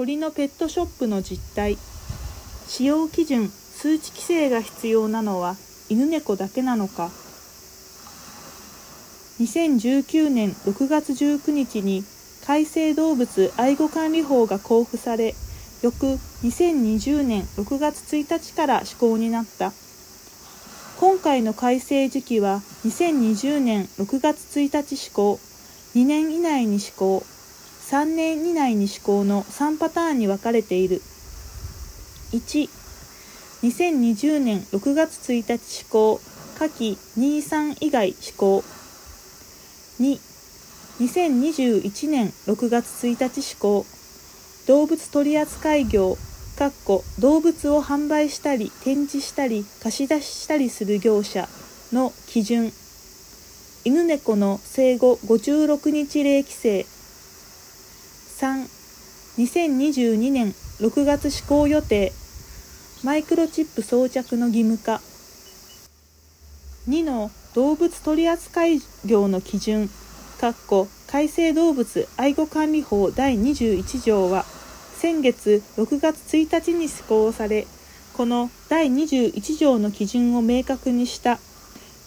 鳥のペットショップの実態。使用基準数値規制が必要なのは犬猫だけなのか。2019年6月19日に改正動物愛護管理法が公布され翌2020年6月1日から施行になった。今回の改正時期は2020年6月1日施行2年以内に施行。3年以内に施行の3パターンに分かれている。1 2020年6月1日施行下記23以外施行2 2021年6月1日施行動物取扱業かっこ動物を販売したり展示したり貸し出ししたりする業者の基準。犬猫の生後56日例規制。3 2022年6月施行予定。マイクロチップ装着の義務化。2の動物取扱業の基準。改正動物愛護管理法第21条は先月6月1日に施行されこの第21条の基準を明確にした。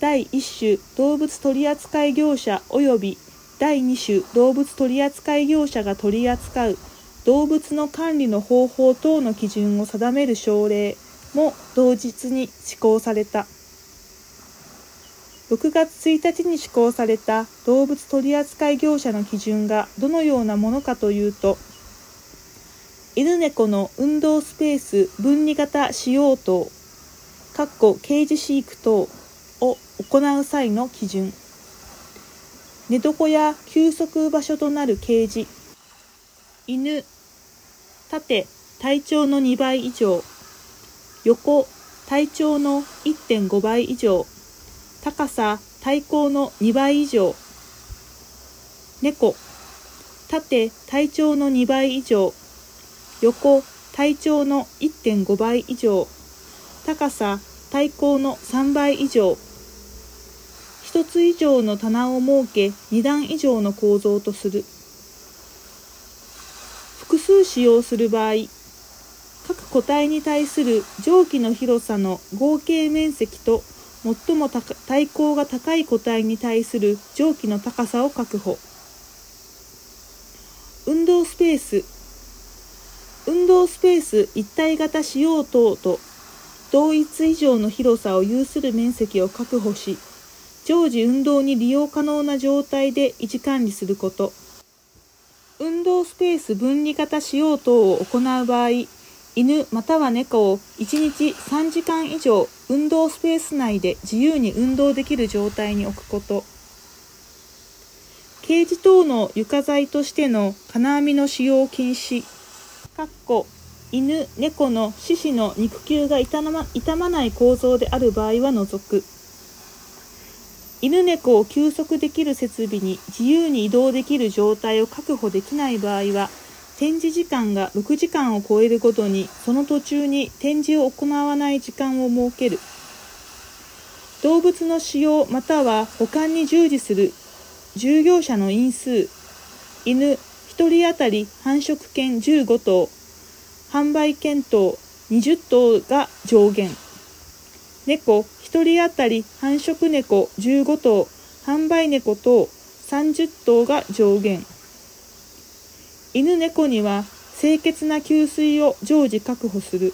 第1種動物取扱業者及び第2種動物取扱業者が取り扱う動物の管理の方法等の基準を定める省令も同日に施行された。6月1日に施行された動物取扱業者の基準がどのようなものかというと犬猫の運動スペース分離型使用等ケージ飼育等を行う際の基準。寝床や休息場所となるケージ。犬。縦。体長の2倍以上。横。体長の1.5倍以上。高さ。体高の2倍以上。猫。縦。体長の2倍以上。横。体長の1.5倍以上。高さ。体高の3倍以上。1つ以上の棚を設け2段以上の構造とする。複数使用する場合各個体に対する蒸気の広さの合計面積と最も体高が高い個体に対する蒸気の高さを確保。運動スペース運動スペース一体型使用等と同一以上の広さを有する面積を確保し常時運動に利用可能な状態で維持管理すること。運動スペース分離型使用等を行う場合、犬または猫を1日3時間以上運動スペース内で自由に運動できる状態に置くこと。ケージ等の床材としての金網の使用禁止。かっこ犬、猫の四肢の肉球が傷ま傷まない構造である場合は除く。犬猫を休息できる設備に自由に移動できる状態を確保できない場合は展示時間が6時間を超えるごとにその途中に展示を行わない時間を設ける。動物の使用または保管に従事する従業者の因数犬1人当たり繁殖犬15頭販売犬等20頭が上限。猫1人当たり繁殖猫15頭、販売猫等30頭が上限。犬猫には清潔な給水を常時確保する。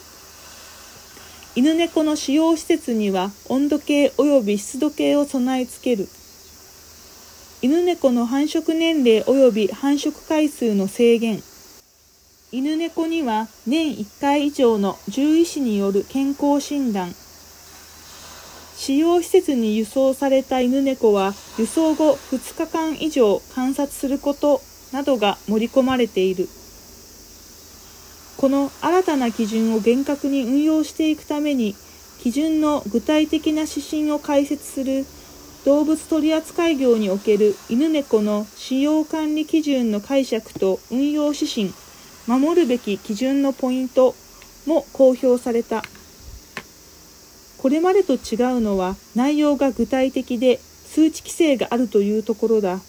犬猫の使用施設には温度計及び湿度計を備え付ける。犬猫の繁殖年齢及び繁殖回数の制限。犬猫には年1回以上の獣医師による健康診断。使用施設に輸送された犬猫は輸送後2日間以上観察することなどが盛り込まれている。この新たな基準を厳格に運用していくために、基準の具体的な指針を解説する動物取扱業における犬猫の使用管理基準の解釈と運用指針、守るべき基準のポイントも公表された。これまでと違うのは内容が具体的で数値規制があるというところだ。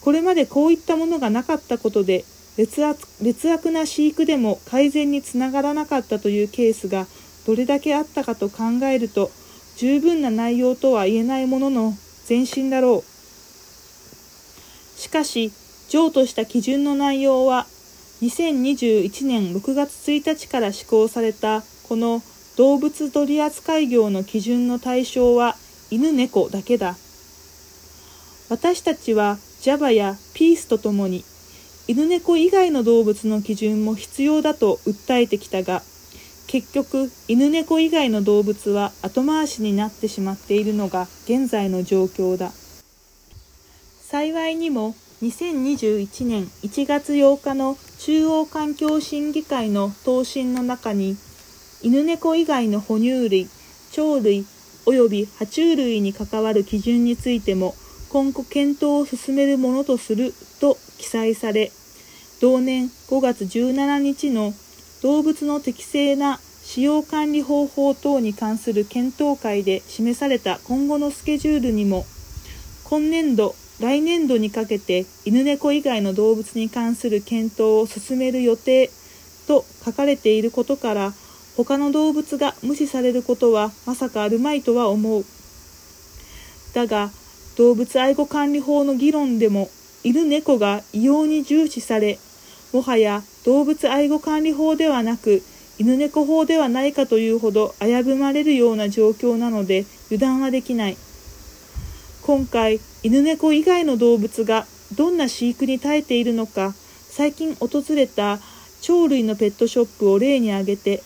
これまでこういったものがなかったことで劣悪な飼育でも改善につながらなかったというケースがどれだけあったかと考えると十分な内容とは言えないものの前進だろうしかし譲渡した基準の内容は2021年6月1日から施行されたこの動物取扱業の基準の対象は犬猫だけだ。私たちは Java や Peace とともに犬猫以外の動物の基準も必要だと訴えてきたが結局犬猫以外の動物は後回しになってしまっているのが現在の状況だ。幸いにも2021年1月8日の中央環境審議会の答申の中に犬猫以外の哺乳類鳥類及び爬虫類に関わる基準についても今後検討を進めるものとすると記載され同年5月17日の動物の適正な使用管理方法等に関する検討会で示された今後のスケジュールにも今年度来年度にかけて犬猫以外の動物に関する検討を進める予定と書かれていることから他の動物が無視されることはまさかあるまいとは思う。だが動物愛護管理法の議論でも犬猫が異様に重視されもはや動物愛護管理法ではなく犬猫法ではないかというほど危ぶまれるような状況なので油断はできない。今回犬猫以外の動物がどんな飼育に耐えているのか最近訪れた鳥類のペットショップを例に挙げて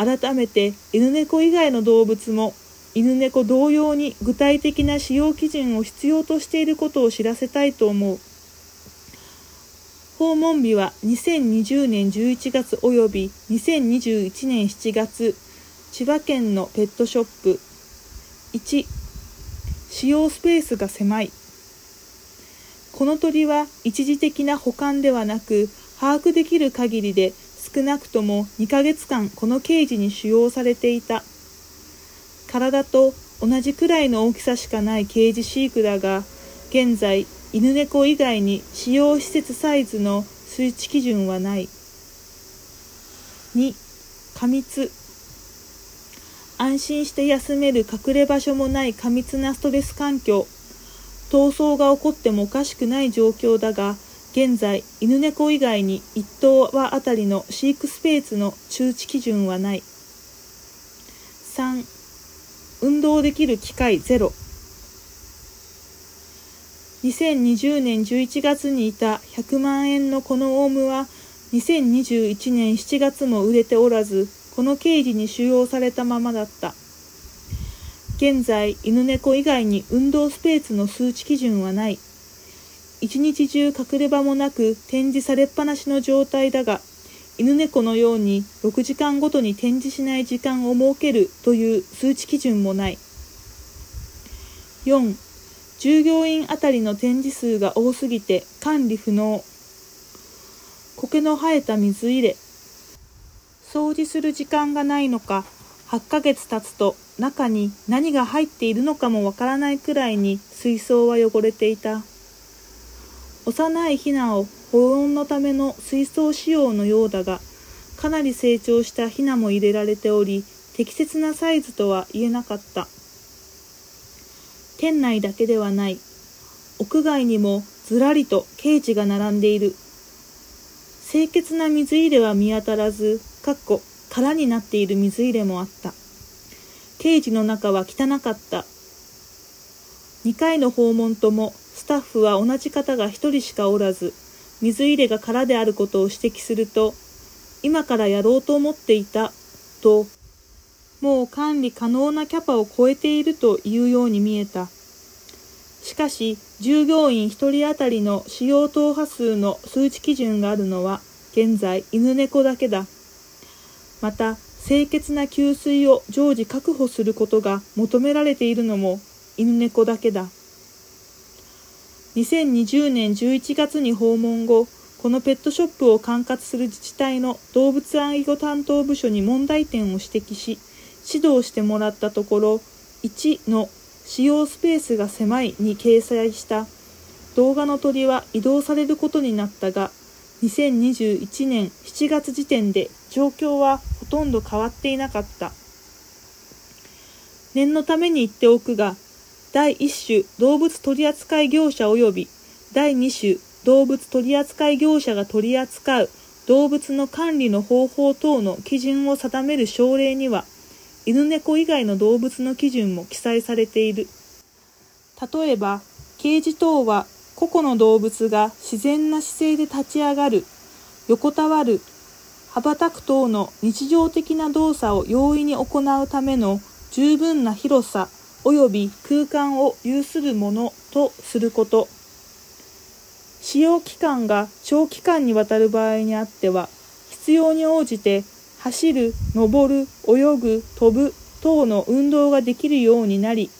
改めて犬猫以外の動物も犬猫同様に具体的な使用基準を必要としていることを知らせたいと思う。訪問日は2020年11月及び2021年7月千葉県のペットショップ。1使用スペースが狭い。この鳥は一時的な保管ではなく把握できる限りで少なくとも2ヶ月間このケージに使用されていた体と同じくらいの大きさしかないケージ飼育だが現在犬猫以外に使用施設サイズの数値基準はない。2、過密。安心して休める隠れ場所もない過密なストレス環境。逃走が起こってもおかしくない状況だが、現在、犬猫以外に1頭はあたりの飼育スペースの通知基準はない。3、運動できる機会ゼロ。2020年11月にいた100万円のこのオウムは2021年7月も売れておらずこの刑事に収容されたままだった現在犬猫以外に運動スペースの数値基準はない一日中隠れ場もなく展示されっぱなしの状態だが犬猫のように6時間ごとに展示しない時間を設けるという数値基準もない。4従業員あたりの展示数が多すぎて管理不能。苔の生えた水入れ。掃除する時間がないのか8ヶ月経つと中に何が入っているのかもわからないくらいに水槽は汚れていた。幼いヒナを保温のための水槽仕様のようだがかなり成長したヒナも入れられており適切なサイズとは言えなかった。店内だけではない。屋外にもずらりとケージが並んでいる。清潔な水入れは見当たらずかっこ空になっている水入れもあった。ケージの中は汚かった。2回の訪問ともスタッフは同じ方が1人しかおらず水入れが空であることを指摘すると今からやろうと思っていたともう管理可能なキャパを超えているというように見えた。しかし、従業員1人当たりの使用等波数の数値基準があるのは、現在犬猫だけだ。また、清潔な給水を常時確保することが求められているのも犬猫だけだ。2020年11月に訪問後、このペットショップを管轄する自治体の動物愛護担当部署に問題点を指摘し、指導してもらったところ1の使用スペースが狭いに掲載した動画の鳥は移動されることになったが2021年7月時点で状況はほとんど変わっていなかった。念のために言っておくが、第1種動物取扱業者及び第2種動物取扱業者が取り扱う動物の管理の方法等の基準を定める省令には、犬猫以外の動物の基準も記載されている。例えば、刑事等は個々の動物が自然な姿勢で立ち上がる、横たわる、羽ばたく等の日常的な動作を容易に行うための十分な広さ及び空間を有するものとすること。使用期間が長期間にわたる場合にあっては、必要に応じて走る、登る、泳ぐ、飛ぶ等の運動ができるようになり、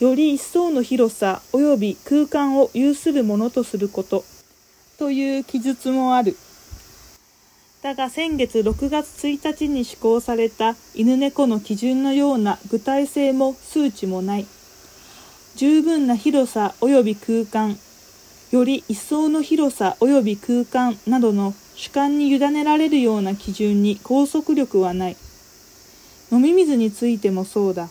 より一層の広さ及び空間を有するものとすること、という記述もある。だが先月6月1日に施行された犬猫の基準のような具体性も数値もない。十分な広さ及び空間、より一層の広さ及び空間などの主観に委ねられるような基準に拘束力はない。飲み水についてもそうだ。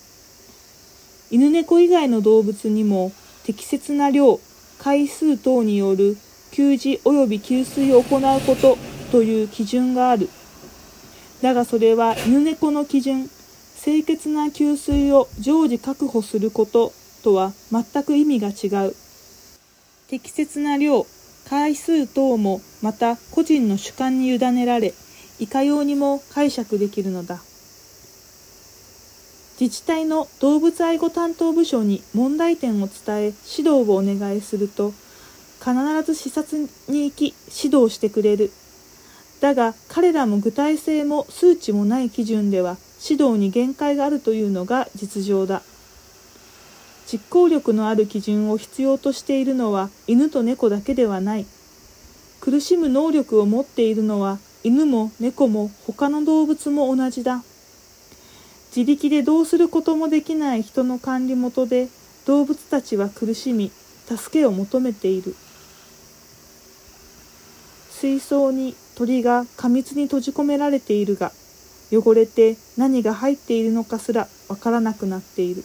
犬猫以外の動物にも適切な量、回数等による給仕及び給水を行うことという基準がある。だがそれは犬猫の基準、清潔な給水を常時確保することとは全く意味が違う。適切な量、回数等もまた個人の主観に委ねられ、いかようにも解釈できるのだ。自治体の動物愛護担当部署に問題点を伝え指導をお願いすると、必ず視察に行き指導してくれる。だが彼らも具体性も数値もない基準では指導に限界があるというのが実情だ。実行力のある基準を必要としているのは犬と猫だけではない。苦しむ能力を持っているのは犬も猫も他の動物も同じだ。自力でどうすることもできない人の管理元で動物たちは苦しみ、助けを求めている。水槽に鳥が過密に閉じ込められているが、汚れて何が入っているのかすらわからなくなっている。